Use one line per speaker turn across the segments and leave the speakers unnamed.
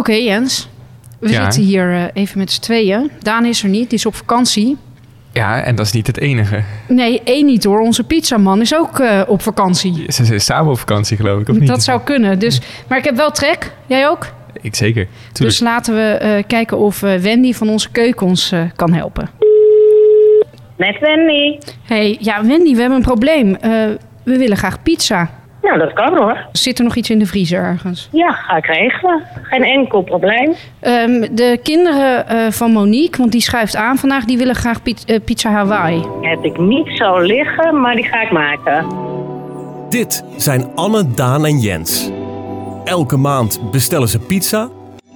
Oké, Jens. We
Ja.
zitten hier eh, even met z'n tweeën. Daan is er niet, die is op vakantie.
Ja, en dat is niet het enige.
Nee, één niet hoor. Onze pizzaman is ook eh, op vakantie.
Ze zijn samen op vakantie, geloof ik, of niet?
Dat zou kunnen. Dus, maar ik heb wel trek. Jij ook?
Ik zeker. Tuurlijk.
Dus laten we eh, kijken of Wendy van onze keuken ons kan helpen.
Met Wendy.
hey, ja Wendy, we hebben een probleem. Eh, we willen graag pizza.
Nou, dat kan hoor.
Zit er nog iets in de vriezer ergens?
Ja, ga ik regelen. Geen enkel probleem.
Ehm, de kinderen eh, van Monique, want die schuift aan vandaag, die willen graag pi- eh, pizza Hawaii.
Heb ik niet zo liggen, maar die ga ik maken.
Dit zijn Anne, Daan en Jens. Elke maand bestellen ze pizza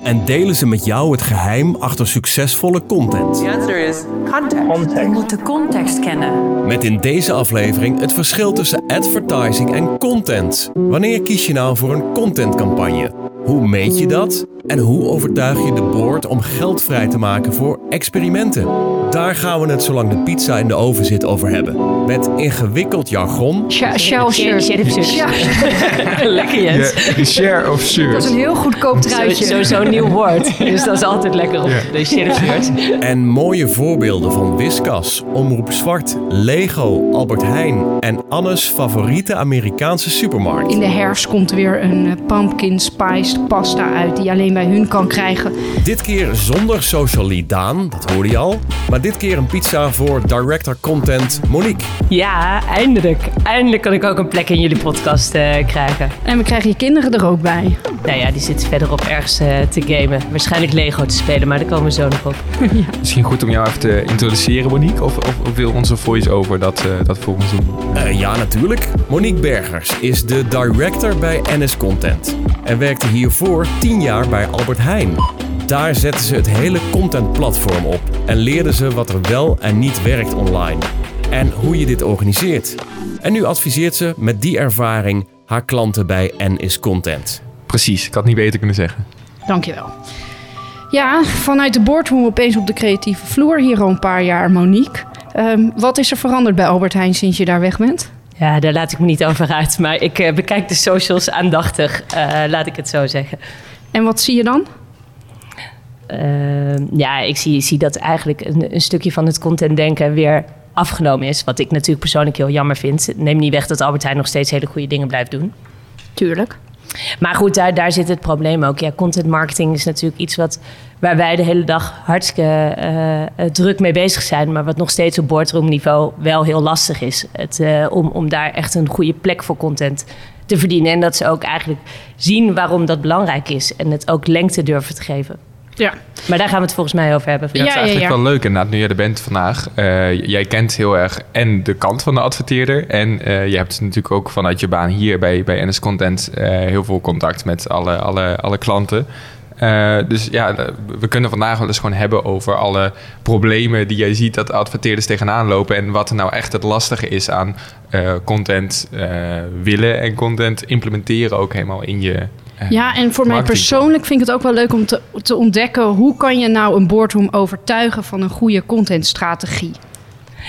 en delen ze met jou het geheim achter succesvolle content.
The answer is context.
Je moet de context kennen.
Met in deze aflevering het verschil tussen advertising en content. Wanneer kies je nou voor een contentcampagne? Hoe meet je dat? En hoe overtuig je de board om geld vrij te maken voor experimenten? Daar gaan we het zolang de pizza in de oven zit over hebben. Met ingewikkeld jargon
Sha- Shell shirt. Ja,
Lekker Jens.
Share of shirt.
dat is een heel goedkoop truitje.
Sowieso een nieuw woord. Dus dat is altijd lekker op de shit shirt.
En mooie voorbeelden van Whiskas, Omroep Zwart, Lego, Albert Heijn en Anne's favoriete Amerikaanse supermarkt.
In de herfst komt er weer een eh, pumpkin spiced pasta uit die je alleen bij hun kan krijgen.
Dit keer zonder social lead Daan, dat hoorde je al. Maar dit keer een pizza voor director content Monique.
Ja, eindelijk. Eindelijk kan ik ook een plek in jullie podcast eh, krijgen.
En we krijgen je kinderen er ook bij.
Nou ja, die zitten verderop ergens eh, te gamen. Waarschijnlijk Lego te spelen, maar daar komen we zo nog op.
Misschien goed om jou even te introduceren, Monique. Of, of, of wil onze voice-over dat, eh, dat voor ons doen?
Eh, ja, natuurlijk. Monique Bergers is de director bij NS Content. En werkte hiervoor 10 jaar bij Albert Heijn. Daar zetten ze het hele contentplatform op en leerden ze wat er wel en niet werkt online. En hoe je dit organiseert. En nu adviseert ze met die ervaring haar klanten bij NS Content.
Precies, ik had niet beter kunnen zeggen.
Dankjewel. Ja, vanuit de boardroom opeens op de creatieve vloer. Hier al een paar jaar, Monique. Ehm, wat is er veranderd bij Albert Heijn sinds je daar weg bent?
Ja, daar laat ik me niet over uit. Maar ik eh, bekijk de socials aandachtig, eh, laat ik het zo zeggen.
En wat zie je dan?
Ehm, ja, ik zie, zie dat eigenlijk een, een stukje van het contentdenken weer afgenomen is. Wat ik natuurlijk persoonlijk heel jammer vind. Neem niet weg dat Albert Heijn nog steeds hele goede dingen blijft doen.
Tuurlijk.
Maar goed, daar, daar zit het probleem ook. Ja, content marketing is natuurlijk iets wat, waar wij de hele dag hartstikke eh, eh, druk mee bezig zijn. Maar wat nog steeds op boardroomniveau wel heel lastig is. Het, eh, om, om daar echt een goede plek voor content te verdienen. En dat ze ook eigenlijk zien waarom dat belangrijk is. En het ook lengte durven te geven.
Ja.
Maar daar gaan we het volgens mij over hebben.
Ja, het is eigenlijk
ja.
wel leuk inderdaad, nu jij er bent vandaag. Eh, jij kent heel erg en de kant van de adverteerder. En eh, je hebt natuurlijk ook vanuit je baan hier bij, bij NS Content eh, heel veel contact met alle, alle, alle klanten. Eh, dus ja, we kunnen vandaag wel eens gewoon hebben over alle problemen die jij ziet dat adverteerders tegenaan lopen. En wat er nou echt het lastige is aan eh, content eh, willen en content implementeren ook helemaal in je. Eh,
Ja, en voor mij persoonlijk vind ik het ook wel leuk om te, te ontdekken... hoe kan je nou een boardroom overtuigen van een goede contentstrategie?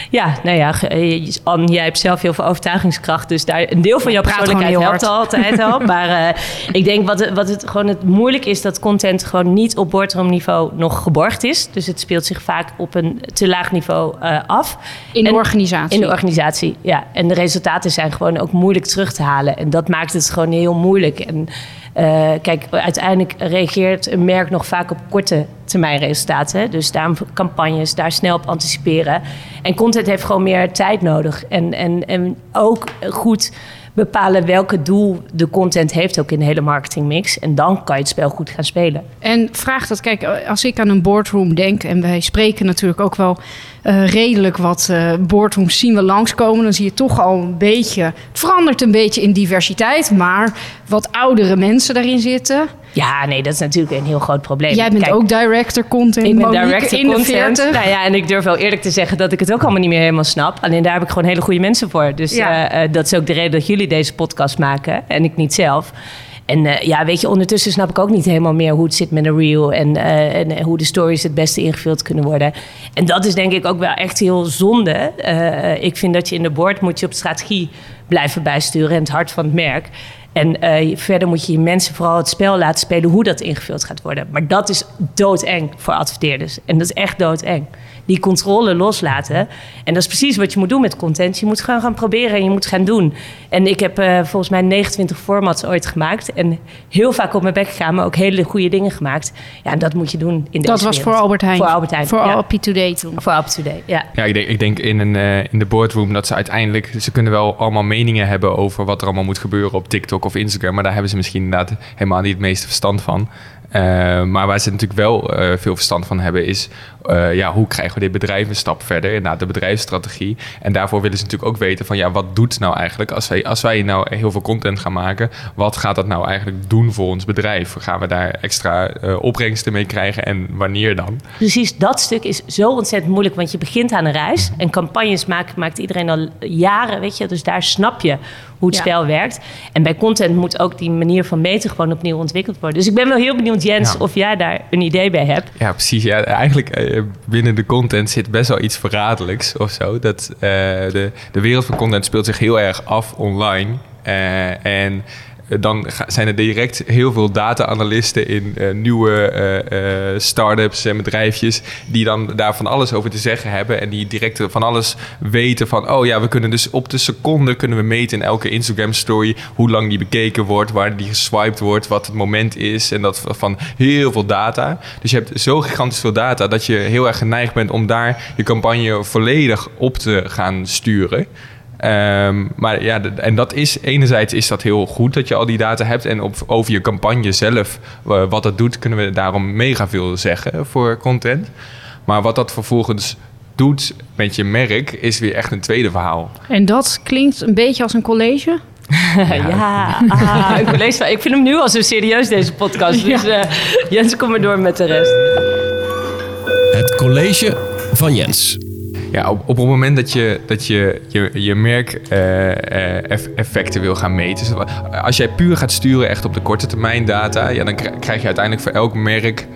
Ja, nou ja, eh, Anne, jij hebt zelf heel veel overtuigingskracht. Dus daar, een deel van jouw persoonlijkheid helpt altijd al. Maar eh, ik denk wat, het- wat het gewoon het moeilijk is... dat content gewoon niet op boardroomniveau nog geborgd is. Dus het speelt zich vaak op een te laag niveau eh, af.
In de
En-
organisatie.
In de organisatie, ja. En de resultaten zijn gewoon ook moeilijk terug te halen. En dat maakt het gewoon heel moeilijk. En eh, kijk, uiteindelijk reageert een merk nog vaak op korte termijn resultaten. Dus daarom campagnes, daar snel op anticiperen. En content heeft gewoon meer tijd nodig. En, en, en ook goed bepalen welke doel de content heeft ook in de hele marketingmix. En dan kan je het spel goed gaan spelen.
En vraag dat, kijk, als ik aan een boardroom denk... en wij spreken natuurlijk ook wel eh, redelijk wat boardrooms zien we langskomen... dan zie je toch al een beetje... het verandert een beetje in diversiteit... maar wat oudere mensen daarin zitten.
Ja, nee, dat is natuurlijk een heel groot probleem.
Jij bent
Kijk,
ook director content,
Ik ben
Monique,
director
in de
content.
40.
Nou ja, en ik durf wel eerlijk te zeggen dat ik het ook allemaal niet meer helemaal snap. Alleen daar heb ik gewoon hele goede mensen voor. Dus
Ja.
eh, dat is ook de reden dat jullie deze podcast maken en ik niet zelf. En eh, ja, weet je, ondertussen snap ik ook niet helemaal meer hoe het zit met een reel en, eh, en hoe de stories het beste ingevuld kunnen worden. En dat is denk ik ook wel echt heel zonde. Eh, ik vind dat je in de board moet je op strategie blijven bijsturen en het hart van het merk. En eh, verder moet je je mensen vooral het spel laten spelen hoe dat ingevuld gaat worden. Maar dat is doodeng voor adverteerders. En dat is echt doodeng die controle loslaten. En dat is precies wat je moet doen met content. Je moet gewoon gaan proberen en je moet gaan doen. En ik heb uh, volgens mij 29 formats ooit gemaakt. En heel vaak op mijn bek gegaan, maar ook hele goede dingen gemaakt. Ja, en dat moet je doen in deze
Dat was
wereld.
voor Albert Heijn?
Voor Albert Heijn,
Voor
ja.
Today toen?
Voor Alpi Today, ja.
Ja, ik denk, ik denk in, een, eh, in de boardroom dat ze uiteindelijk... Ze kunnen wel allemaal meningen hebben over wat er allemaal moet gebeuren op TikTok of Instagram. Maar daar hebben ze misschien inderdaad helemaal niet het meeste verstand van. Uh, maar waar ze natuurlijk wel uh, veel verstand van hebben, is uh, ja, hoe krijgen we dit bedrijf een stap verder? Inderdaad, de bedrijfsstrategie. En daarvoor willen ze natuurlijk ook weten van ja, wat doet nou eigenlijk als wij, als wij nou heel veel content gaan maken, wat gaat dat nou eigenlijk doen voor ons bedrijf? Gaan we daar extra opbrengsten mee krijgen en wanneer dan?
Precies, dat stuk is zo ontzettend moeilijk, want je begint aan een reis en campagnes maken maakt iedereen al jaren, weet je, dus daar snap je hoe het
Ja.
spel werkt. En bij content moet ook die manier van meten gewoon opnieuw ontwikkeld worden. Dus ik ben wel heel benieuwd, Jens,
Ja.
of jij daar een idee bij hebt.
Ja, precies. Ja, eigenlijk eh, binnen de content zit best wel iets verraderlijks of zo. Dat, eh, de, de wereld van content speelt zich heel erg af online. Eh, en dan ga- zijn er direct heel veel data-analysten in eh, nieuwe eh, eh, start-ups en bedrijfjes... die dan daar van alles over te zeggen hebben... en die direct van alles weten van... oh ja, we kunnen dus op de seconde kunnen we meten in elke Instagram-story... hoe lang die bekeken wordt, waar die geswiped wordt... wat het moment is en dat van heel veel data. Dus je hebt zo gigantisch veel data... dat je heel erg geneigd bent om daar je campagne volledig op te gaan sturen... Ehm, maar ja, en dat is enerzijds is dat heel goed dat je al die data hebt. En op, over je campagne zelf, eh, wat dat doet, kunnen we daarom mega veel zeggen voor content. Maar wat dat vervolgens doet met je merk, is weer echt een tweede verhaal.
En dat klinkt een beetje als een college.
Ja, ah, ik, lees, ik vind hem nu al zo serieus, deze podcast. Dus eh, Jens, kom maar door met de rest.
Het college van Jens.
Ja, op, op het moment dat je dat je, je, je merk eh, eh, wil gaan meten. Als jij puur gaat sturen echt op de korte termijn data, ja, dan kri- krijg je uiteindelijk voor elk merk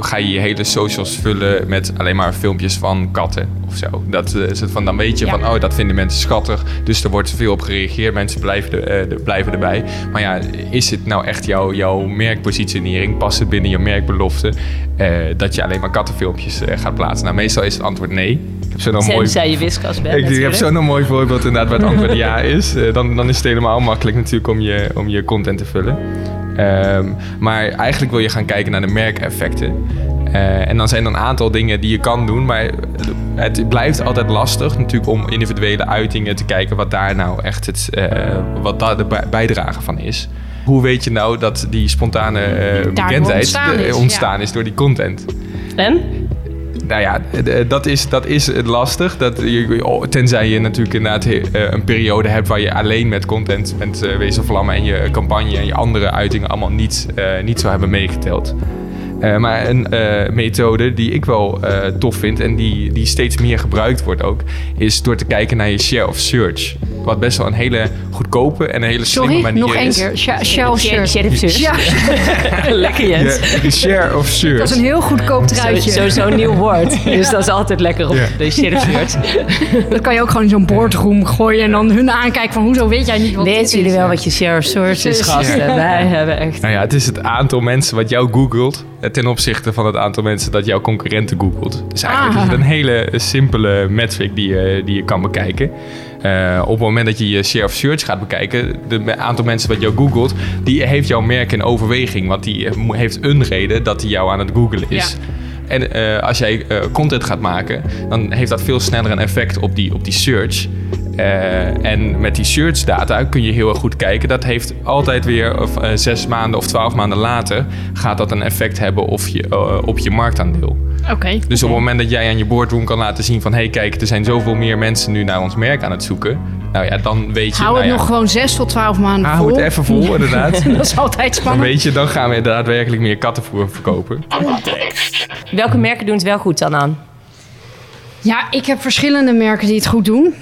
ga je je hele socials vullen met alleen maar filmpjes van katten of zo. Dat eh, is het van dan weet je
Ja.
van oh dat vinden mensen schattig, dus er wordt veel op gereageerd. Mensen blijven, er, eh, er- blijven erbij. Maar ja, is het nou echt jouw, jouw merkpositionering? Past het binnen je merkbelofte eh, dat je alleen maar kattenfilmpjes eh, gaat plaatsen? Nou, meestal is het antwoord nee. Ik heb zo nog mooi
Tenzij je wiskas bent
ik heb zo'n mooi voorbeeld inderdaad waar het antwoord ja is. Eh, dan, dan is het helemaal makkelijk natuurlijk om je, om je content te vullen. Ehm, maar eigenlijk wil je gaan kijken naar de merkeffecten. Eh, en dan zijn er een aantal dingen die je kan doen. Maar het blijft altijd lastig natuurlijk om individuele uitingen te kijken wat daar nou echt het, eh, wat daar de bij- bijdrage van is. Hoe weet je nou dat die spontane eh, bekendheid
ontstaan is,
ontstaan is door die content?
En?
Nou ja, d- dat is, dat is lastig. Dat je, oh, tenzij je natuurlijk inderdaad eh, een periode hebt waar je alleen met content bent eh, wezen vlammen en je campagne en je andere uitingen allemaal niet, eh, niet zou hebben meegeteld. Eh, maar een eh, methode die ik wel eh, tof vind en die, die steeds meer gebruikt wordt ook, is door te kijken naar je share of search. Wat best wel een hele goedkope en een hele slimme
Sorry,
manier
nog één
is.
keer. Sh- Shell shirt.
Sheriff Search.
Ja,
Lekker Jens.
Je, je share of search.
dat is een heel goedkoop truitje.
Sowieso een nieuw woord. Dus dat is altijd lekker op
Ja.
de sheriff shirt.
Dat kan je ook gewoon in zo'n boardroom gooien en dan hun aankijken van hoezo weet jij niet wat is?
jullie wel wat je sheriff search is, gasten? Wij hebben echt...
Nou ja, het is het aantal mensen wat jou googelt ten opzichte van het aantal mensen dat jouw concurrenten googelt. Dus eigenlijk
Ah.
is het een hele simpele metric die je, die je kan bekijken. Eh, op het moment dat je je share of search gaat bekijken, het aantal mensen wat jou googelt, die heeft jouw merk in overweging. Want die heeft een reden dat hij jou aan het googelen is. En eh, als jij eh, content gaat maken, dan heeft dat veel sneller een effect op die, op die search. Eh, en met die search data kun je heel erg goed kijken. Dat heeft altijd weer of, eh, zes maanden of twaalf maanden later... gaat dat een effect hebben op je, eh, op je marktaandeel.
Oké.
Dus op het moment dat jij aan je boardroom kan laten zien van... hé hey, kijk, er zijn zoveel meer mensen nu naar ons merk aan het zoeken. Nou ja, dan weet je...
Hou het
nou ja,
nog gewoon zes tot twaalf maanden
hou
vol.
het even vol, inderdaad.
Dat is altijd
Dan
spannend.
weet je, dan gaan we daadwerkelijk meer kattenvoer verkopen.
Welke merken doen het wel goed dan aan?
Ja, ik heb verschillende merken die het goed doen.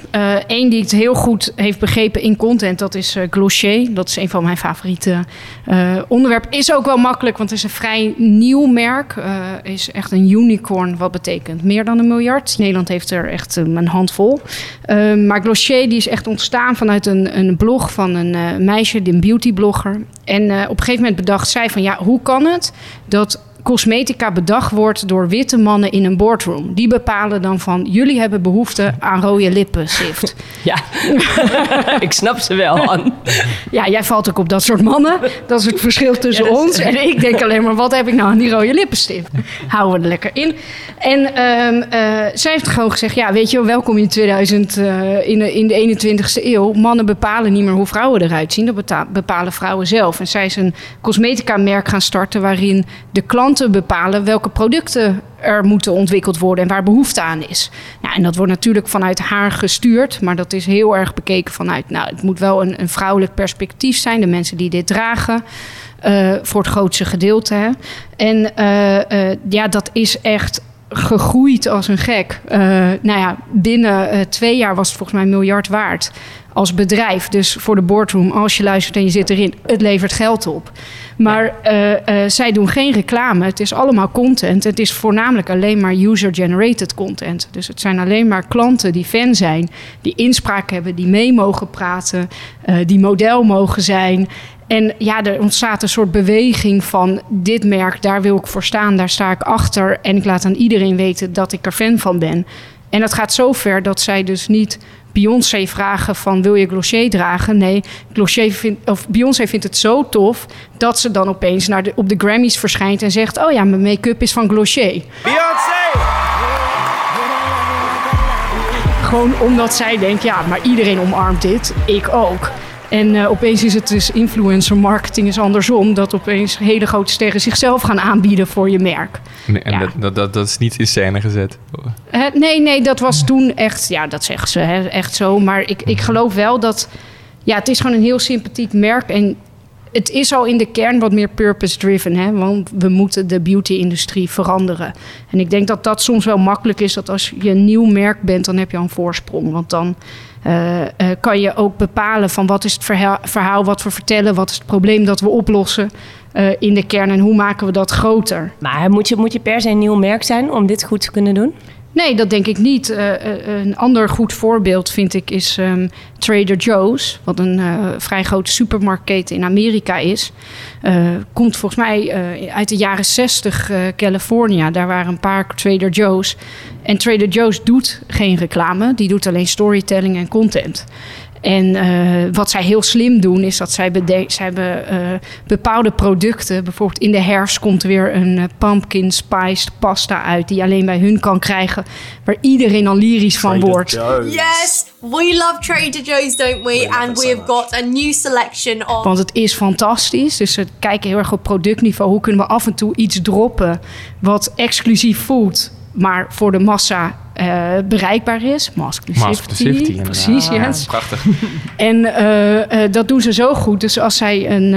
Eén die het heel goed heeft begrepen in content, dat is uh, Glossier. Dat is een van mijn favoriete uh, onderwerpen. Is ook wel makkelijk, want het is een vrij nieuw merk. Uh, is echt een unicorn, wat betekent meer dan een miljard. Nederland heeft er echt een handvol. maar Glossier die is echt ontstaan vanuit een, een blog van een meisje, een beautyblogger. En op een gegeven moment bedacht zij van ja, hoe kan het dat cosmetica bedacht wordt door witte mannen in een boardroom. Die bepalen dan van, jullie hebben behoefte aan rode lippenstift.
Ja, ik snap ze wel, Han.
Ja, jij valt ook op dat soort mannen. Dat is het verschil tussen ons. En ik denk alleen maar, wat heb ik nou aan die rode lippenstift? Houden we er lekker in. En um, uh, zij heeft gewoon gezegd, ja, weet je, welkom in 2000, uh, in, de, in de 21ste eeuw. Mannen bepalen niet meer hoe vrouwen eruit zien. Dat bepalen vrouwen zelf. En zij is een cosmetica merk gaan starten waarin de klant bepalen welke producten er moeten ontwikkeld worden en waar behoefte aan is. Nou, en dat wordt natuurlijk vanuit haar gestuurd, maar dat is heel erg bekeken vanuit, nou, het moet wel een, een vrouwelijk perspectief zijn, de mensen die dit dragen. Uh, voor het grootste gedeelte. En uh, uh, ja, dat is echt gegroeid als een gek. nou ja, binnen twee jaar was het volgens mij een miljard waard als bedrijf. Dus voor de boardroom, als je luistert en je zit erin, het levert geld op. Maar uh, uh, zij doen geen reclame. Het is allemaal content. Het is voornamelijk alleen maar user-generated content. Dus het zijn alleen maar klanten die fan zijn, die inspraak hebben, die mee mogen praten, uh, die model mogen zijn. En ja, er ontstaat een soort beweging van dit merk, daar wil ik voor staan, daar sta ik achter. En ik laat aan iedereen weten dat ik er fan van ben. En dat gaat zo ver dat zij dus niet Beyoncé vragen van wil je Glossier dragen? Nee, Glossier vindt, of Beyoncé vindt het zo tof dat ze dan opeens naar de, op de Grammys verschijnt en zegt: Oh ja, mijn make-up is van Glossier. Beyoncé! Gewoon omdat zij denkt: ja, maar iedereen omarmt dit, ik ook. En uh, opeens is het dus influencer marketing is andersom. Dat opeens hele grote sterren zichzelf gaan aanbieden voor je merk.
Nee, en ja. dat, dat, dat, dat, is niet in scène gezet?
Uh, nee, nee, dat was toen echt, ja, dat zeggen ze hè, echt zo. Maar ik, ik geloof wel dat, ja, het is gewoon een heel sympathiek merk. En het is al in de kern wat meer purpose-driven, hè? want we moeten de beauty-industrie veranderen. En ik denk dat dat soms wel makkelijk is, dat als je een nieuw merk bent, dan heb je al een voorsprong. Want dan uh, uh, kan je ook bepalen van wat is het verhaal, wat we vertellen, wat is het probleem dat we oplossen uh, in de kern en hoe maken we dat groter.
Maar moet je, moet je per se een nieuw merk zijn om dit goed te kunnen doen?
Nee, dat denk ik niet. Uh, een ander goed voorbeeld vind ik is um, Trader Joe's, wat een uh, vrij grote supermarktketen in Amerika is. Komt volgens mij uit de jaren 60 California. Daar waren een paar Trader Joe's. En Trader Joe's doet geen reclame, die doet alleen storytelling en content. En uh, wat zij heel slim doen, is dat zij, zij hebben uh, bepaalde producten. Bijvoorbeeld in de herfst komt er weer een uh, pumpkin spiced pasta uit, die je alleen bij hun kan krijgen, waar iedereen al lyrisch van wordt.
Yes, we love Trader Joe's, don't we? And we have got a new selection of.
Want het is fantastisch. Dus we kijken heel erg op productniveau. Hoe kunnen we af en toe iets droppen wat exclusief voelt, maar voor de massa uh, bereikbaar is.
Mask-inclusivity.
Precies,
ah,
yes.
Prachtig.
En uh, uh, dat doen ze zo goed. Dus als zij een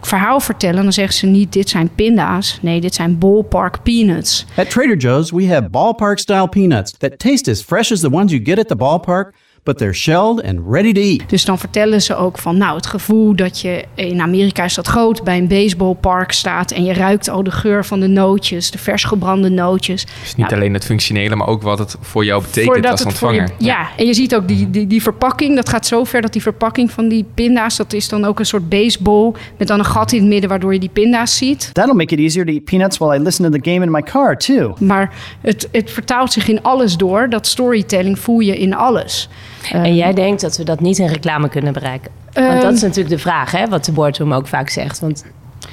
verhaal vertellen, dan zeggen ze niet dit zijn pinda's. Nee, dit zijn ballpark peanuts.
At Trader Joe's, we have ballpark-style peanuts that taste as fresh as the ones you get at the ballpark but they're shelled and ready to eat.
Dus dan vertellen ze ook van, nou, het gevoel dat je in Amerika is dat groot, bij een baseballpark staat en je ruikt al de geur van de nootjes, de vers gebrande nootjes.
Dus niet nou, alleen het functionele, maar ook wat het voor jou betekent als ontvanger.
Je, ja. ja, en je ziet ook die, die, die verpakking, dat gaat zo ver dat die verpakking van die pinda's, dat is dan ook een soort baseball met dan een gat in het midden waardoor je die pinda's ziet.
That'll make it easier to eat peanuts while I listen to the game in my car too.
Maar het, het vertaalt zich in alles door. Dat storytelling voel je in alles.
En jij denkt dat we dat niet in reclame kunnen bereiken? Want dat is natuurlijk de vraag, hè, wat de boardroom ook vaak zegt. Want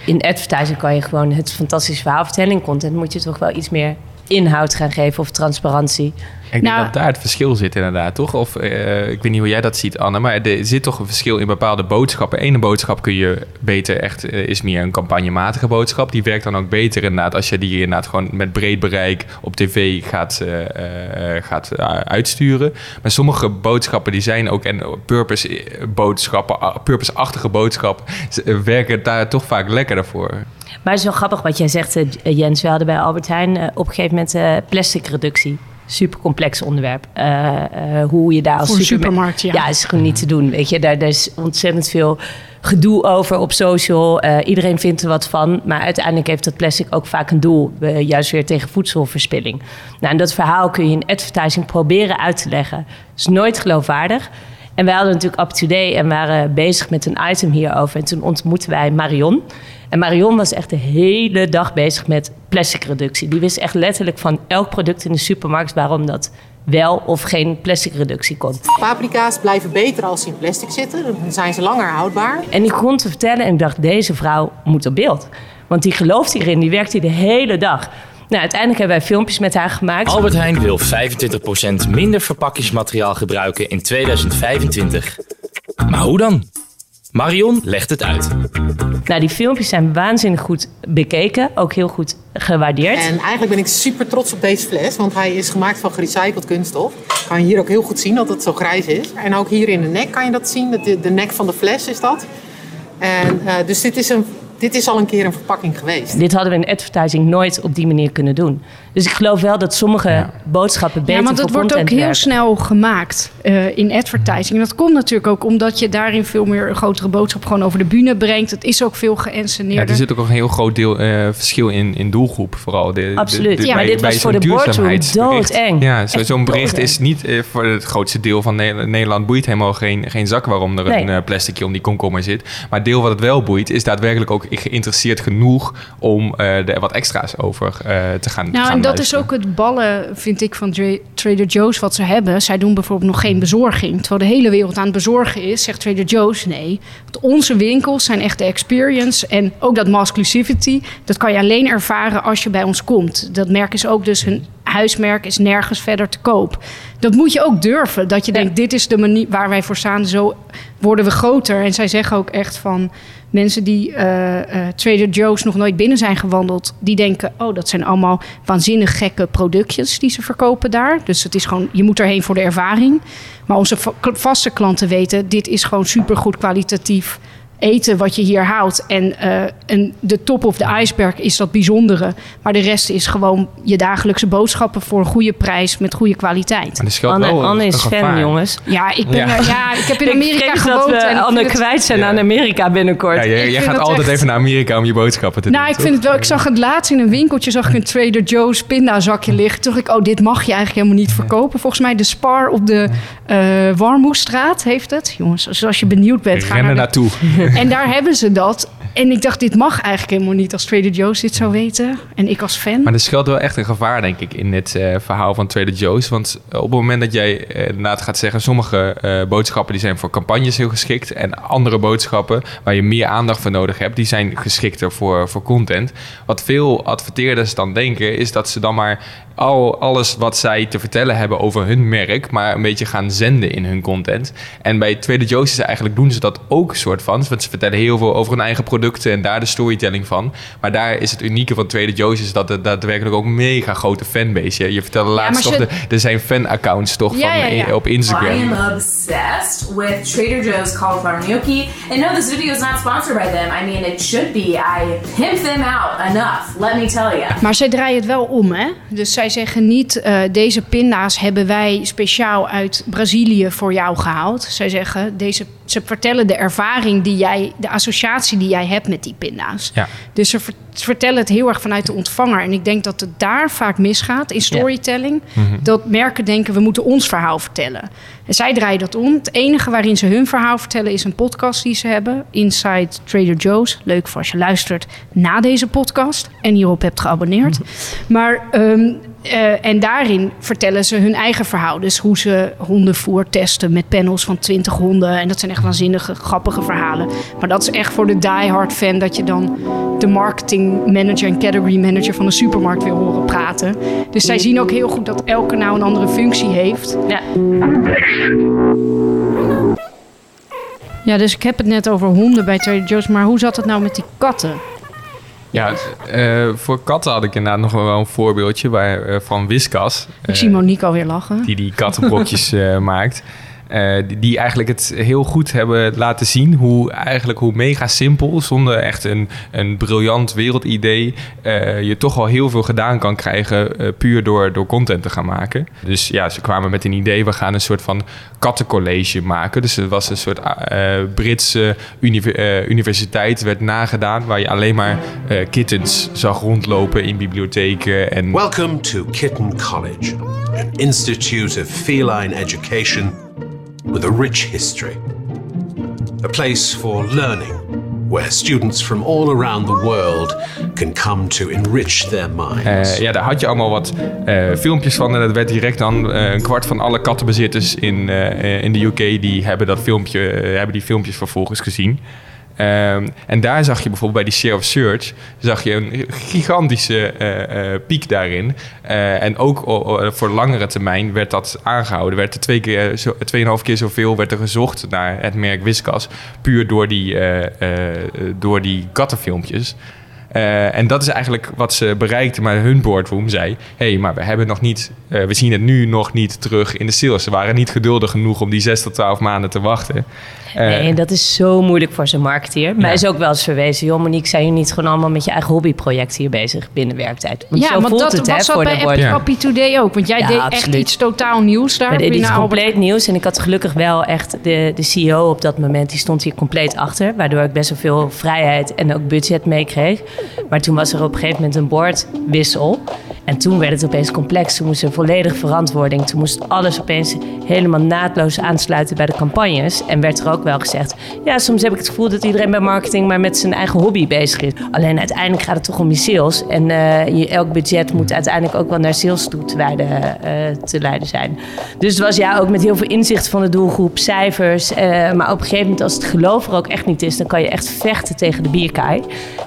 in advertising kan je gewoon het fantastische verhaal vertellen. In content moet je toch wel iets meer inhoud gaan geven of transparantie.
Ik nou, denk dat daar het verschil zit inderdaad, toch? Of uh, ik weet niet hoe jij dat ziet, Anne, maar er zit toch een verschil in bepaalde boodschappen. Ene boodschap kun je beter echt, uh, is meer een campagnematige boodschap. Die werkt dan ook beter inderdaad als je die inderdaad gewoon met breed bereik op tv gaat, uh, gaat uitsturen. Maar sommige boodschappen die zijn ook, en purpose boodschappen, purpose-achtige boodschappen, werken daar toch vaak lekkerder voor.
Maar het is wel grappig wat jij zegt, Jens. We hadden bij Albert Heijn op een gegeven moment plastic reductie. super complex onderwerp. Eh, eh, hoe je daar als
Voor een
superma-
supermarkt, ja.
Ja, is gewoon niet te doen. Weet je, daar, daar is ontzettend veel gedoe over op social. Eh, iedereen vindt er wat van. Maar uiteindelijk heeft dat plastic ook vaak een doel. eh, juist weer tegen voedselverspilling. Nou, en dat verhaal kun je in advertising proberen uit te leggen. is nooit geloofwaardig. En wij hadden natuurlijk Up Today en waren bezig met een item hierover. En toen ontmoetten wij Marion. En Marion was echt de hele dag bezig met plastic reductie. Die wist echt letterlijk van elk product in de supermarkt waarom dat wel of geen plastic reductie kon.
Paprika's blijven beter als ze in plastic zitten. Dan zijn ze langer houdbaar.
En die begon te vertellen en ik dacht, deze vrouw moet op beeld. Want die gelooft hierin, die werkt hier de hele dag. Nou, uiteindelijk hebben wij filmpjes met haar gemaakt.
Albert Heijn wil 25% minder verpakkingsmateriaal gebruiken in 2025. Maar hoe dan? Marion legt het uit.
Nou, die filmpjes zijn waanzinnig goed bekeken, ook heel goed gewaardeerd.
En eigenlijk ben ik super trots op deze fles, want hij is gemaakt van gerecycled kunststof. Kan je hier ook heel goed zien dat het zo grijs is. En ook hier in de nek kan je dat zien, de, de nek van de fles is dat. En, eh, dus dit is, een, dit is al een keer een verpakking geweest.
Dit hadden we in advertising nooit op die manier kunnen doen. Dus ik geloof wel dat sommige boodschappen beter
Ja, want dat wordt ook heel
werken.
snel gemaakt eh, in advertising. En dat komt natuurlijk ook omdat je daarin veel meer een grotere boodschap gewoon over de bühne brengt. Het is ook veel
Ja,
geënsceneerder.
er zit ook een heel groot deel, eh, verschil in, in doelgroep, vooral. De,
Absoluut.
de-
Ja, maar
bij-
dit
bij
was voor
zo'n
de boardroom doodeng.
Ja, zo- zo'n bericht
doodeng.
is niet eh, voor het grootste deel van Ne- Nederland boeit helemaal geen, geen zak waarom er een
Nee.
plasticje om die komkommer zit. Maar het deel wat het wel boeit, is daadwerkelijk ook geïnteresseerd genoeg om eh, er wat extra's over eh, te gaan
Nou,
gaan
en dat
luisteren.
is ook het ballen, vind ik, van Trader Joe's wat ze hebben. Zij doen bijvoorbeeld nog geen bezorging. Terwijl de hele wereld aan het bezorgen is, zegt Trader Joe's nee. Want onze winkels zijn echt de experience. En ook dat masclusivity, dat kan je alleen ervaren als je bij ons komt. Dat merk is ook dus hun huismerk is nergens verder te koop. Dat moet je ook durven. Dat je denkt, dit is de manier waar wij voor staan. Zo worden we groter. En zij zeggen ook echt van mensen die eh eh, Trader Joe's nog nooit binnen zijn gewandeld, die denken: oh, dat zijn allemaal waanzinnig gekke productjes die ze verkopen daar. Dus het is gewoon, je moet erheen voor de ervaring. Maar onze vaste klanten weten: dit is gewoon supergoed kwalitatief eten wat je hier houdt. En, eh, en de top of de ijsberg is dat bijzondere. Maar de rest is gewoon je dagelijkse boodschappen voor een goede prijs met goede kwaliteit.
Anne,
wel
Anne is fan,
gevaar.
jongens.
Ja, ik, ben
Ja.
er- ja, ik heb in Amerika gewoond.
dat
en
we
ik
Anne
vind het-
kwijt zijn aan Amerika binnenkort.
Ja, jij, gaat altijd
echt-
even naar Amerika om je boodschappen te doen.
Nou, ik
toch?
vind het wel. Ik zag het laatst in een winkeltje, zag ik een Trader Joe's pindazakje liggen. Toen dacht ik, oh, dit mag je eigenlijk helemaal niet verkopen. Volgens mij de Spar op de eh Warmoestraat heeft het. Jongens, dus als je benieuwd bent, ga
er
naar de-
naartoe.
En daar hebben ze dat. En ik dacht, dit mag eigenlijk helemaal niet als Trader Joe's dit zou weten. En ik als fan.
Maar er schuilt wel echt een gevaar, denk ik, in dit eh, verhaal van Trader Joe's. Want op het moment dat jij eh, inderdaad gaat zeggen... sommige eh, boodschappen die zijn voor campagnes heel geschikt... en andere boodschappen waar je meer aandacht voor nodig hebt... die zijn geschikter voor, voor content. Wat veel adverteerders dan denken... is dat ze dan maar al, alles wat zij te vertellen hebben over hun merk... maar een beetje gaan zenden in hun content. En bij Trader Joe's is eigenlijk doen ze dat ook een soort van. Want ze vertellen heel veel over hun eigen producten... en daar de storytelling van. Maar daar is het unieke van Trader Joe's... is dat het daadwerkelijk ook een mega grote fanbase. Je, je vertelde laatst toch...
ze-
De, er zijn fan-accounts toch
Ja,
van,
ja, ja.
in- op
I
Instagram.
am obsessed with Trader Joe's cauliflower gnocchi. And no, this video is not sponsored by them. I mean, it should be. I pimp them out enough, let me tell you.
Maar zij draaien het wel om, hè? Dus zij zeggen niet, eh, deze pinda's hebben wij speciaal uit Brazilië voor jou gehaald. Zij zeggen, deze, ze vertellen de ervaring die jij, de associatie die jij hebt met die pinda's.
Ja.
Dus ze vertellen het heel erg vanuit de ontvanger. En ik denk dat het daar vaak misgaat in storytelling.
Mhm.
Dat merken denken, we moeten ons verhaal vertellen. En zij draaien dat om. Het enige waarin ze hun verhaal vertellen is een podcast die ze hebben. Inside Trader Joe's. Leuk voor als je luistert na deze podcast. En hierop hebt geabonneerd. Maar, ehm, eh, en daarin vertellen ze hun eigen verhaal. Dus hoe ze hondenvoer testen met panels van 20 honden. En dat zijn echt waanzinnige, grappige verhalen. Maar dat is echt voor de diehard fan dat je dan de marketing manager en category manager van de supermarkt wil horen praten. Dus zij zien ook heel goed dat elke nou een andere functie heeft.
Ja.
Ja, dus ik heb het net over honden bij Trader Joe's, maar hoe zat het nou met die katten?
Ja, eh, voor katten had ik inderdaad nog wel een voorbeeldje waar, eh, van Whiskas.
Ik zie Monique alweer lachen.
die die kattenbrokjes eh, maakt. Eh, die, eigenlijk het heel goed hebben laten zien hoe eigenlijk hoe mega simpel, zonder echt een, een briljant wereldidee, eh, je toch al heel veel gedaan kan krijgen eh, puur door, door content te gaan maken. Dus ja, ze kwamen met een idee, we gaan een soort van kattencollege maken. Dus het was een soort Britse univer- universiteit, werd nagedaan, waar je alleen maar kittens zag rondlopen in bibliotheken. En
Welcome to Kitten College, an institute of feline education with a rich history. A place for learning, where students from all around the world can come to enrich their minds.
Eh, ja, daar had je allemaal wat eh, filmpjes van. En dat werd direct dan eh, een kwart van alle kattenbezitters in, in de UK... die hebben, dat filmpje, hebben die filmpjes vervolgens gezien. Ehm, en daar zag je bijvoorbeeld bij die share of search... zag je een gigantische eh, eh, piek daarin. Eh, en ook voor langere termijn werd dat aangehouden. Werd er twee keer, zo, tweeënhalf keer zoveel werd er gezocht naar het merk Whiskas... puur door die, door die kattenfilmpjes... En dat is eigenlijk wat ze bereikten, maar hun boardroom zei: hé, hey, maar we hebben nog niet, we zien het nu nog niet terug in de sales. Ze waren niet geduldig genoeg om die 6 tot 12 maanden te wachten. Eh,
Nee, en dat is zo moeilijk voor zo'n marketeer. Mij
Ja.
is ook wel eens verwezen... joh Monique, zijn je niet gewoon allemaal met je eigen hobbyproject hier bezig binnen werktijd? Want
ja,
zo
want
voelt
dat
het, hè,
was dat
voor
bij
de
Happy,
board.
Happy Today ook. Want jij
Ja,
deed echt iets totaal nieuws daar.
Iets
binnen Albert-
compleet nieuws. En ik had gelukkig wel echt de, de CEO op dat moment, die stond hier compleet achter. Waardoor ik best wel veel vrijheid en ook budget meekreeg. Maar toen was er op een gegeven moment een boordwissel. En toen werd het opeens complex. Toen moest er volledige verantwoording. Toen moest alles opeens helemaal naadloos aansluiten bij de campagnes. En werd er ook wel gezegd: ja, soms heb ik het gevoel dat iedereen bij marketing maar met zijn eigen hobby bezig is. Alleen uiteindelijk gaat het toch om je sales. En eh, je, elk budget moet uiteindelijk ook wel naar sales toe te, wijden, eh, te leiden zijn. Dus het was ja ook met heel veel inzicht van de doelgroep, cijfers. eh, maar op een gegeven moment, als het geloof er ook echt niet is, dan kan je echt vechten tegen de bierkaai.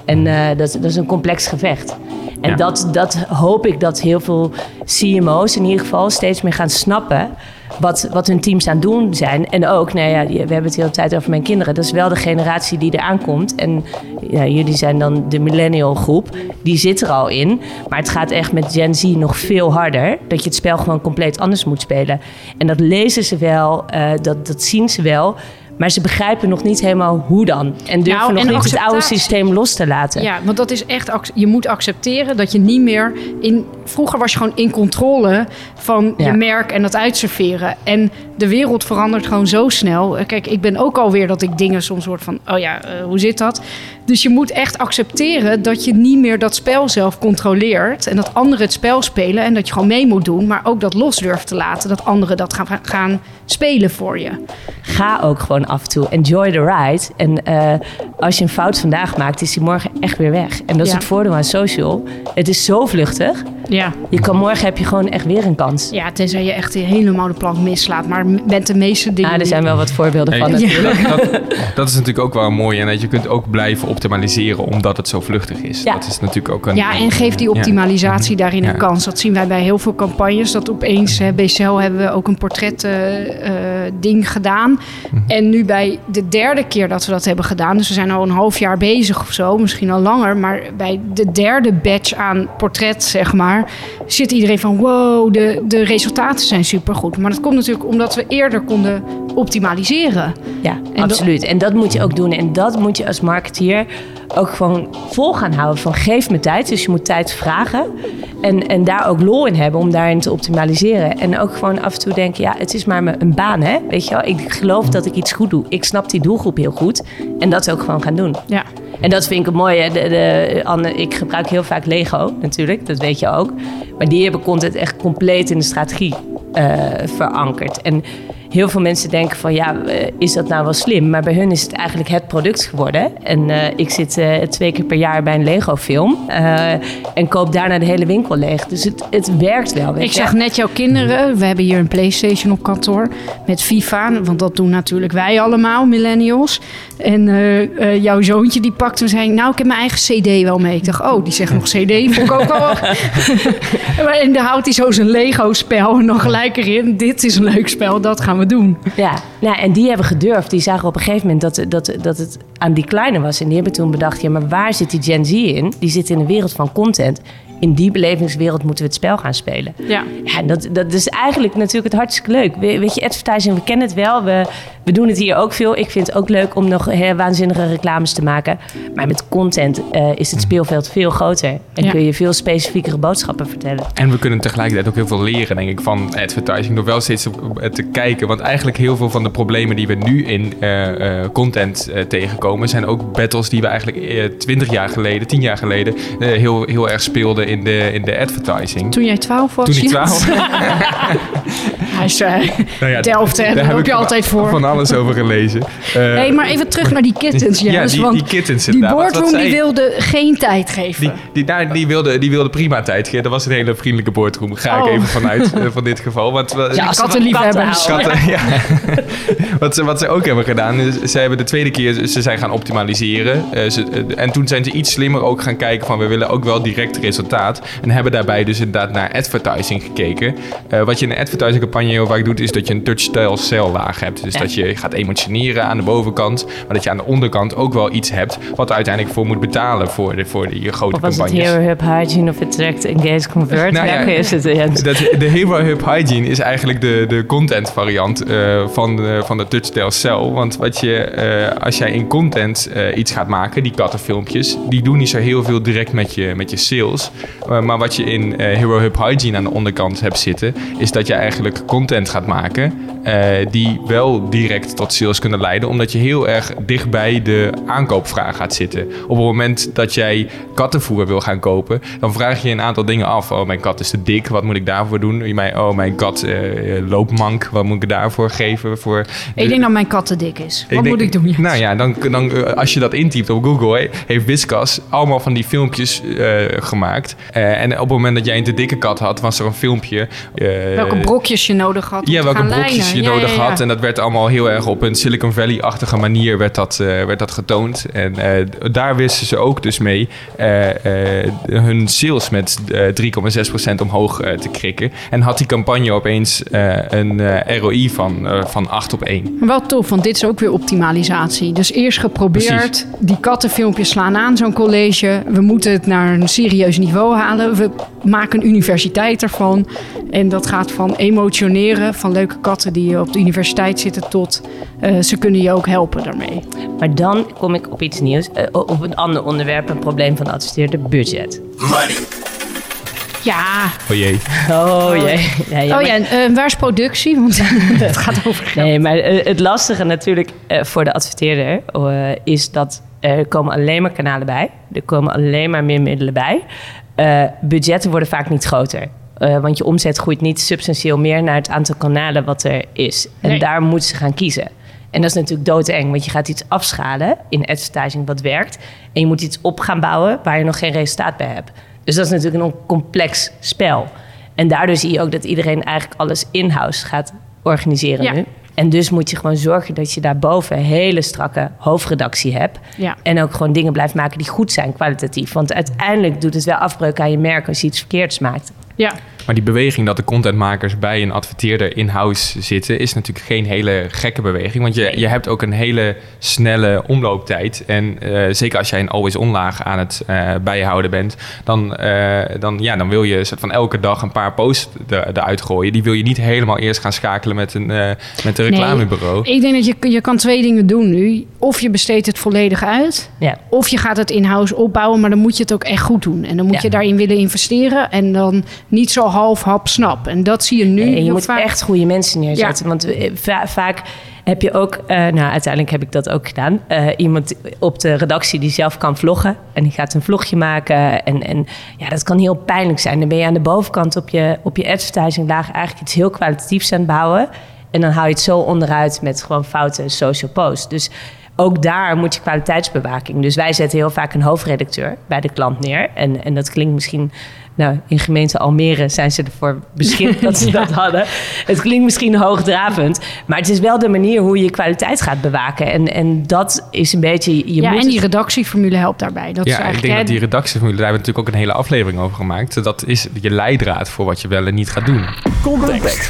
En dat, dat is een complex gevecht. En
Ja.
dat, dat hoop ik dat heel veel CMO's in ieder geval steeds meer gaan snappen. Wat, wat hun teams aan het doen zijn. En ook, nou ja, we hebben het de hele tijd over mijn kinderen. Dat is wel de generatie die eraan komt. En ja, jullie zijn dan de millennial groep. Die zit er al in. Maar het gaat echt met Gen Z nog veel harder. Dat je het spel gewoon compleet anders moet spelen. En dat lezen ze wel, eh, dat, dat zien ze wel. Maar ze begrijpen nog niet helemaal hoe dan. En durven
Nou,
nog
en
niet het oude systeem los te laten.
Ja, want dat is echt, je moet accepteren dat je niet meer in. Vroeger was je gewoon in controle van
Ja.
je merk en dat uitserveren. En de wereld verandert gewoon zo snel. Eh, Kijk, ik ben ook alweer dat ik dingen soms hoor van, oh ja, eh, hoe zit dat? Dus je moet echt accepteren dat je niet meer dat spel zelf controleert. En dat anderen het spel spelen en dat je gewoon mee moet doen. Maar ook dat los durft te laten, dat anderen dat gaan, gaan spelen voor je.
Ga ook gewoon af en toe. Enjoy the ride. En eh, als je een fout vandaag maakt, is die morgen echt weer weg. En dat is
Ja.
het voordeel aan social. Het is zo vluchtig.
Ja.
Je kan morgen heb je gewoon echt weer een kans.
Ja, tenzij je echt helemaal de plank mislaat. Maar met de meeste dingen...
Ah, er zijn wel wat voorbeelden
Hey,
van
dat-
natuurlijk.
Dat, dat is natuurlijk ook wel mooi. En dat je kunt ook blijven optimaliseren omdat het zo vluchtig is.
Ja.
Dat is natuurlijk ook een...
Ja, en geef die
Ja.
optimalisatie daarin
Ja.
een kans. Dat zien wij bij heel veel campagnes. Dat opeens, hè, BCL hebben we ook een portret eh, eh, ding gedaan.
Mhm.
En nu bij de derde keer dat we dat hebben gedaan... dus we zijn al een half jaar bezig of zo, misschien al langer... maar bij de derde batch aan portret, zeg maar... zit iedereen van wow, de, de resultaten zijn supergoed. Maar dat komt natuurlijk omdat we eerder konden optimaliseren.
Ja,
En
absoluut. En dat moet je ook doen. En dat moet je als marketeer ook gewoon vol gaan houden. Van geef me tijd. Dus je moet tijd vragen. En, en daar ook lol in hebben om daarin te optimaliseren. En ook gewoon af en toe denken, ja, het is maar een baan, hè. Weet je wel? Ik geloof dat ik iets goed doe. Ik snap die doelgroep heel goed. En dat ook gewoon gaan doen.
Ja.
En dat vind ik het mooie. De, de, Anne, ik gebruik heel vaak Lego, natuurlijk. Dat weet je ook. Maar die hebben content echt compleet in de strategie eh, verankerd. En heel veel mensen denken van, ja, eh, is dat nou wel slim? Maar bij hun is het eigenlijk het product geworden. En eh, ik zit eh, twee keer per jaar bij een Lego-film. eh, en koop daarna de hele winkel leeg. Dus het, het werkt wel, weet
Ik
je.
zag net jouw kinderen. We hebben hier een PlayStation op kantoor met FIFA. Want dat doen natuurlijk wij allemaal, millennials. En jouw zoontje die pakt en zei... Nou, ik heb mijn eigen CD wel mee. Ik dacht, oh, die zegt nog CD. Vond ik ook. Maar- en dan houdt hij zo zijn Lego-spel en dan gelijk erin. Dit is een leuk spel, dat gaan we doen.
Ja, nou, en die hebben gedurfd. Die zagen op een gegeven moment dat, dat, dat het aan declinen was. En die hebben toen bedacht, ja, maar waar zit die Gen Z in? Die zit in een wereld van content. in die belevingswereld moeten we het spel gaan spelen.
Ja.
Ja, en dat, dat is eigenlijk natuurlijk het hartstikke leuk. We- weet je, advertising, we kennen het wel. We, we doen het hier ook veel. Ik vind het ook leuk om nog hè, waanzinnige reclames te maken. Maar met content eh, is het speelveld veel groter. En
Ja.
kun je veel specifiekere boodschappen vertellen.
En we kunnen tegelijkertijd ook heel veel leren, denk ik, van advertising. Door wel steeds te kijken. Want eigenlijk heel veel van de problemen die we nu in eh, eh, content eh, tegenkomen... zijn ook battles die we eigenlijk twintig jaar geleden, tien jaar geleden... eh, heel, heel erg speelden in de, in de advertising.
Toen jij 12 was?
Toen ik
ja?
12.
Hij is uh,
Nou ja,
Delft, hè?
daar
Daar
heb
loop je altijd voor.
Van alles over gelezen. Eh,
hey, maar even terug naar die kittens.
Ja, die, die kittens
die boardroom die wilde geen tijd geven.
Die, die, nou, die, wilde, die wilde prima tijd geven. Dat was een hele vriendelijke boardroom. Ga
Oh.
ik even vanuit eh, van dit geval. Want, we-
Ja, kattenliefhebbers.
Katten, ja. wat, ze, wat ze ook hebben gedaan, is ze hebben de tweede keer ze zijn gaan optimaliseren. Eh, ze, en toen zijn ze iets slimmer ook gaan kijken van we willen ook wel direct resultaat. En hebben daarbij dus inderdaad naar advertising gekeken. Wat je in een advertising campagne heel vaak doet, is dat je een touch-style cellaag hebt. Dus
Ja.
dat je gaat emotioneren aan de bovenkant, maar dat je aan de onderkant ook wel iets hebt wat er uiteindelijk voor moet betalen voor, de, voor die grote
Of was het
campagnes.
Hero Hub Hygiene of Attract, Engage, Convert?
Nou ja,
is het?
Dat, de Hero Hub Hygiene is eigenlijk de, de content variant eh, van, de, van de Touchdale Cell. Want wat je, eh, als jij in content eh, iets gaat maken, die kattenfilmpjes, die doen niet zo heel veel direct met je, met je sales. Maar wat je in Hero Hub Hygiene aan de onderkant hebt zitten, is dat je eigenlijk content gaat maken eh, die wel direct tot sales kunnen leiden. Omdat je heel erg dicht bij de aankoopvraag gaat zitten. Op het moment dat jij kattenvoer wil gaan kopen, dan vraag je een aantal dingen af. Oh, mijn kat is te dik, wat moet ik daarvoor doen? Oh, mijn kat eh, loopt mank, wat moet ik daarvoor geven? Voor
Ik denk dat mijn kat te dik is. Wat
ik
moet
denk-
ik doen?
Nou ja, dan, dan, eh, als je dat intypt op Google, heeft Whiskas allemaal van die filmpjes gemaakt. En op het moment dat jij een te dikke kat had, was er een filmpje.
welke brokjes je nodig had om
ja,
te
welke
lijnen.
je
Ja,
nodig
ja, ja.
had. En dat werd allemaal heel erg op een Silicon Valley-achtige manier werd dat, eh, werd dat getoond. En eh, daar wisten ze ook dus mee eh, eh, hun sales met eh 3,6% omhoog te krikken. En had die campagne opeens eh, een eh, ROI van, eh, van 8 op 1.
Maar wel tof, want dit is ook weer optimalisatie. Dus eerst geprobeerd,
Precies.
die kattenfilmpjes slaan aan zo'n college. We moeten het naar een serieus niveau halen. We maken een universiteit ervan. En dat gaat van van leuke katten die op de universiteit zitten... tot eh, ze kunnen je ook helpen daarmee.
Maar dan kom ik op iets nieuws, eh, op een ander onderwerp, een probleem van de adverteerder, budget.
Ja.
Oh jee.
Oh jee. Ja, ja,
oh
maar-
ja, en, eh, waar is productie? Want het gaat over geld.
Nee, maar het lastige natuurlijk eh, voor de adverteerder eh, is dat er komen alleen maar kanalen bij. Er komen alleen maar meer middelen bij. Eh, budgetten worden vaak niet groter. Eh, want je omzet groeit niet substantieel meer naar het aantal kanalen wat er is. En
Nee.
daar moeten ze gaan kiezen. En dat is natuurlijk doodeng, want je gaat iets afschalen in advertising wat werkt. En je moet iets op gaan bouwen waar je nog geen resultaat bij hebt. Dus dat is natuurlijk een complex spel. En daardoor zie je ook dat iedereen eigenlijk alles in-house gaat organiseren
Ja.
nu. En dus moet je gewoon zorgen dat je daarboven een hele strakke hoofdredactie hebt.
Ja.
En ook gewoon dingen blijft maken die goed zijn kwalitatief. Want uiteindelijk doet het wel afbreuk aan je merk als je iets verkeerds maakt.
Ja.
Maar die beweging dat de contentmakers bij een adverteerder in-house zitten, is natuurlijk geen hele gekke beweging. Want je, je hebt ook een hele snelle omlooptijd. En eh, zeker als jij een always onlaag aan het eh, bijhouden bent, dan, eh, dan, ja, dan wil je soort van elke dag een paar posts er- eruit gooien. Die wil je niet helemaal eerst gaan schakelen met een, eh, met een reclamebureau.
Nee, ik denk dat je, je kan twee dingen doen nu. Of je besteedt het volledig uit.
Ja.
Of je gaat het in-house opbouwen. Maar dan moet je het ook echt goed doen. En dan moet
Ja.
je daarin willen investeren. En dan niet zo half hap snap. En dat zie je nu
En je moet
vaak.
echt goede mensen neerzetten. Want eh, va- vaak heb je ook, eh, nou uiteindelijk heb ik dat ook gedaan. eh, iemand op de redactie die zelf kan vloggen. En die gaat een vlogje maken. En, en ja, dat kan heel pijnlijk zijn. Dan ben je aan de bovenkant op je, op je advertising laag eigenlijk iets heel kwalitatiefs aan het bouwen. En dan hou je het zo onderuit met gewoon foute social posts. Dus ook daar moet je kwaliteitsbewaking. Dus wij zetten heel vaak een hoofdredacteur bij de klant neer. En, en dat klinkt misschien. Nou, in gemeente Almere zijn ze ervoor beschikt dat ze
Ja.
dat hadden. Het klinkt misschien hoogdravend, maar het is wel de manier hoe je kwaliteit gaat bewaken. En, en dat is een beetje. Je
ja,
moet
en die
het-
redactieformule helpt daarbij. Dat is
ja, ik
eigenlijk,
denk
hè,
dat die redactieformule, daar hebben we natuurlijk ook een hele aflevering over gemaakt. Dat is je leidraad voor wat je wel en niet gaat doen.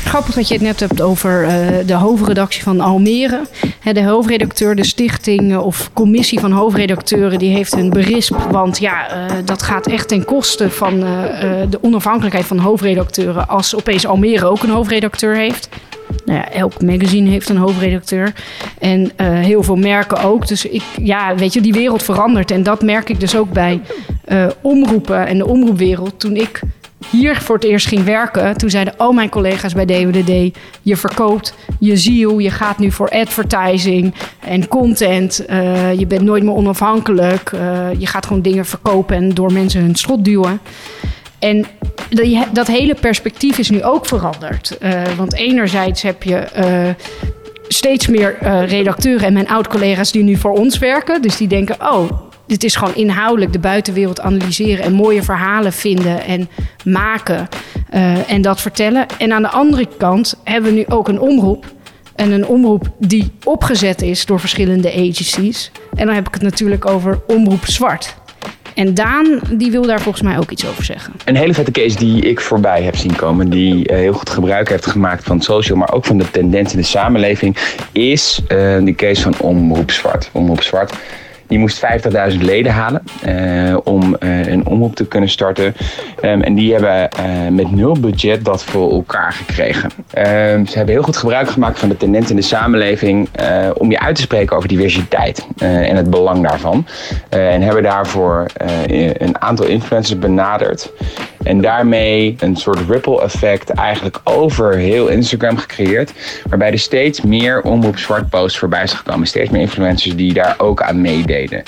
Grappig dat je het net hebt over eh, de hoofdredactie van Almere. Hè, de hoofdredacteur, de stichting eh, of commissie van hoofdredacteuren, die heeft een berisp. Want ja, eh, dat gaat echt ten koste van de onafhankelijkheid van hoofdredacteuren als opeens Almere ook een hoofdredacteur heeft. Nou ja, elk magazine heeft een hoofdredacteur. En eh, heel veel merken ook. Dus ik, ja, weet je, die wereld verandert. En dat merk ik dus ook bij eh, omroepen en de omroepwereld. Toen ik hier voor het eerst ging werken, toen zeiden al mijn collega's bij DWDD: je verkoopt je ziel, je gaat nu voor advertising en content. eh, je bent nooit meer onafhankelijk. eh, je gaat gewoon dingen verkopen en door mensen hun strot duwen. En dat hele perspectief is nu ook veranderd. Eh, want enerzijds heb je eh, steeds meer eh, redacteuren en mijn oud-collega's die nu voor ons werken. Dus die denken, oh, dit is gewoon inhoudelijk de buitenwereld analyseren en mooie verhalen vinden en maken en dat vertellen. En aan de andere kant hebben we nu ook een omroep. En een omroep die opgezet is door verschillende agencies. En dan heb ik het natuurlijk over omroep zwart. En Daan, die wil daar volgens mij ook iets over zeggen.
Een hele vette case die ik voorbij heb zien komen, die eh, heel goed gebruik heeft gemaakt van social, maar ook van de tendens in de samenleving, is eh, de case van Omroep Zwart. Omroep Zwart. Die moest 50.000 leden halen eh, om eh, een omroep te kunnen starten. Ehm, en die hebben eh, met nul budget dat voor elkaar gekregen. Ehm, ze hebben heel goed gebruik gemaakt van de tendens in de samenleving om je uit te spreken over diversiteit en het belang daarvan. En hebben daarvoor een aantal influencers benaderd. En daarmee een soort ripple effect eigenlijk over heel Instagram gecreëerd. Waarbij er steeds meer omroep zwart posts voorbij is gekomen. Steeds meer influencers die daar ook aan meededen.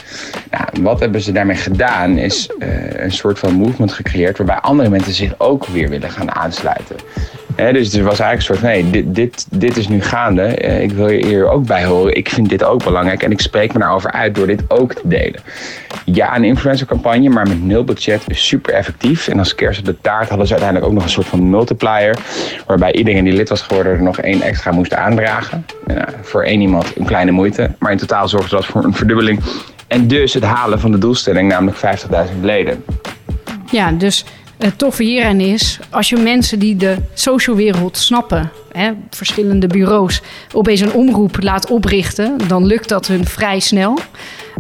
Nou, wat hebben ze daarmee gedaan is eh, een soort van movement gecreëerd. Waarbij andere mensen zich ook weer willen gaan aansluiten. Dus er was eigenlijk een soort nee, dit, dit, dit is nu gaande. Eh, ik wil je hier ook bij horen. Ik vind dit ook belangrijk. En ik spreek me daarover uit door dit ook te delen. Ja, een influencercampagne, maar met nul budget is super effectief. En als kerst op de taart hadden ze uiteindelijk ook nog een soort van multiplier. Waarbij iedereen die lid was geworden er nog één extra moest aandragen. Nou, voor één iemand een kleine moeite. Maar in totaal zorgde dat voor een verdubbeling. En dus het halen van de doelstelling, namelijk 50.000 leden.
Ja, dus het toffe hierin is, als je mensen die de social wereld snappen, hè, verschillende bureaus, opeens een omroep laat oprichten, dan lukt dat hun vrij snel.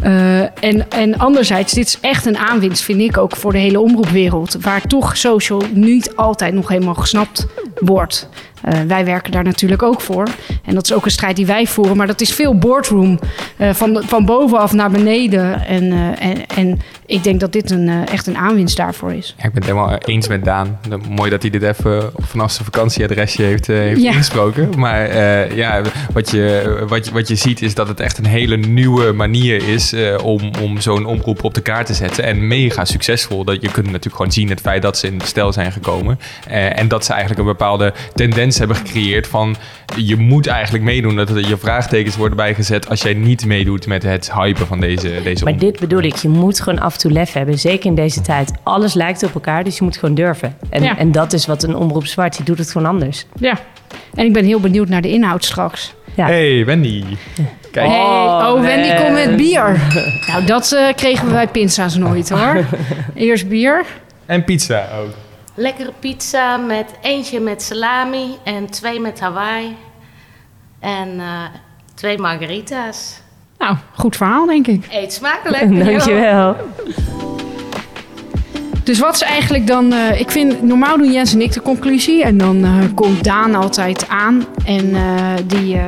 Eh, en, en anderzijds, dit is echt een aanwinst, vind ik ook voor de hele omroepwereld, waar toch social niet altijd nog helemaal gesnapt wordt. Eh, wij werken daar natuurlijk ook voor. En dat is ook een strijd die wij voeren. Maar dat is veel boardroom. eh, van, van bovenaf naar beneden. En, eh, en, en ik denk dat dit een, eh, echt een aanwinst daarvoor is.
Ja, ik ben het helemaal eens met Daan. Mooi dat hij dit even vanaf zijn vakantieadresje heeft, heeft
Ja.
ingesproken. Maar ja, wat je, wat, je, wat je ziet is dat het echt een hele nieuwe manier is om, om zo'n omroep op de kaart te zetten. En mega succesvol. Dat je kunt natuurlijk gewoon zien het feit dat ze in de stijl zijn gekomen. En dat ze eigenlijk een bepaalde tendens hebben gecreëerd van je moet eigenlijk meedoen. Dat er je vraagtekens worden bijgezet als jij niet meedoet met het hypen van deze, deze
Maar
omroep.
dit bedoel ik, je moet gewoon af en toe lef hebben. Zeker in deze tijd. Alles lijkt op elkaar, dus je moet gewoon durven. En,
Ja.
en dat is wat een omroep zwart, die doet het gewoon anders.
Ja. En ik ben heel benieuwd naar de inhoud straks.
Hey Wendy. Kijk.
Hey, oh. Wendy komt met bier. nou, dat eh, kregen we bij Pinsa's nooit hoor. Eerst bier.
En pizza ook.
Lekkere pizza met eentje met salami en twee met Hawaii. En eh, twee margarita's.
Nou, goed verhaal denk ik.
Eet smakelijk.
Dankjewel.
Dus wat is eigenlijk dan... eh, ik vind, normaal doen Jens en ik de conclusie. En dan eh, komt Daan altijd aan. En eh, die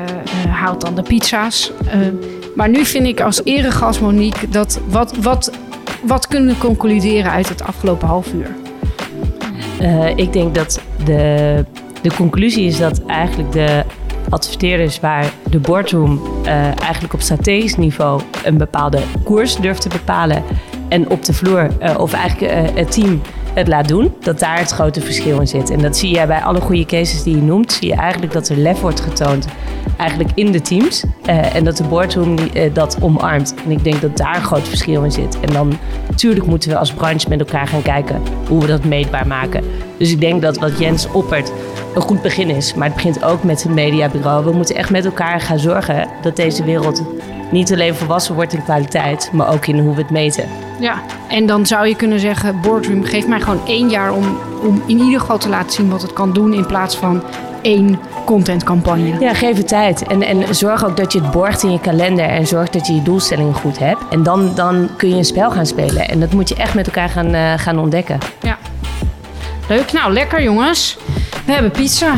haalt dan de pizza's. Eh, maar nu vind ik als eregast Monique... Dat wat, wat, wat kunnen we concluderen uit het afgelopen half uur?
Eh, ik denk dat de, de conclusie is dat eigenlijk de adverteerders waar de boardroom eh, eigenlijk op strategisch niveau een bepaalde koers durft te bepalen en op de vloer eh, of eigenlijk eh, het team het laat doen, dat daar het grote verschil in zit. En dat zie je bij alle goede cases die je noemt, zie je eigenlijk dat er lef wordt getoond eigenlijk in de teams eh, en dat de boardroom eh, dat omarmt. En ik denk dat daar een groot verschil in zit. En dan natuurlijk moeten we als branche met elkaar gaan kijken hoe we dat meetbaar maken. Dus ik denk dat wat Jens oppert een goed begin is. Maar het begint ook met een mediabureau. We moeten echt met elkaar gaan zorgen dat deze wereld niet alleen volwassen wordt in kwaliteit, maar ook in hoe we het meten.
Ja, en dan zou je kunnen zeggen... Boardroom, geef mij gewoon één jaar om, om in ieder geval te laten zien wat het kan doen... in plaats van één contentcampagne.
Ja, geef het tijd. En, en zorg ook dat je het borgt in je kalender en zorg dat je je doelstellingen goed hebt. En dan, dan kun je een spel gaan spelen. En dat moet je echt met elkaar gaan, eh, gaan ontdekken.
Ja. Leuk. Nou, lekker jongens. We hebben pizza.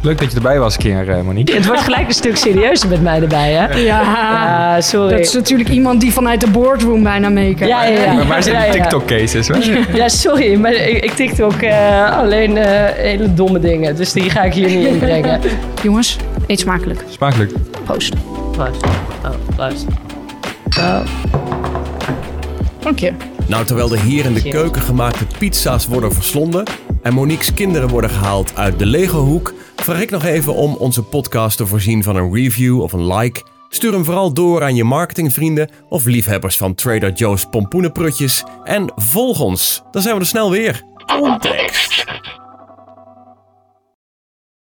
Leuk dat je erbij was, keer, uh, Monique.
Het wordt gelijk een stuk serieuzer met mij erbij, hè?
Ja,
Ja, sorry.
Dat is natuurlijk iemand die vanuit de boardroom bijna meekijkt.
Ja, ja, ja.
Maar waar zijn
ja.
TikTok-cases?
Ja, sorry, maar ik, ik tikte ook eh, alleen eh, hele domme dingen. Dus die ga ik hier niet inbrengen.
Jongens, eet smakelijk.
Smakelijk.
Proost.
Proost. Oh, proost. Oh.
Dank je.
Nou, terwijl de hier in de keuken gemaakte pizza's worden verslonden en Monique's kinderen worden gehaald uit de Lego-hoek, vraag ik nog even om onze podcast te voorzien van een review of een like. Stuur hem vooral door aan je marketingvrienden of liefhebbers van Trader Joe's pompoenenprutjes en volg ons. Dan zijn we er snel weer.
Context.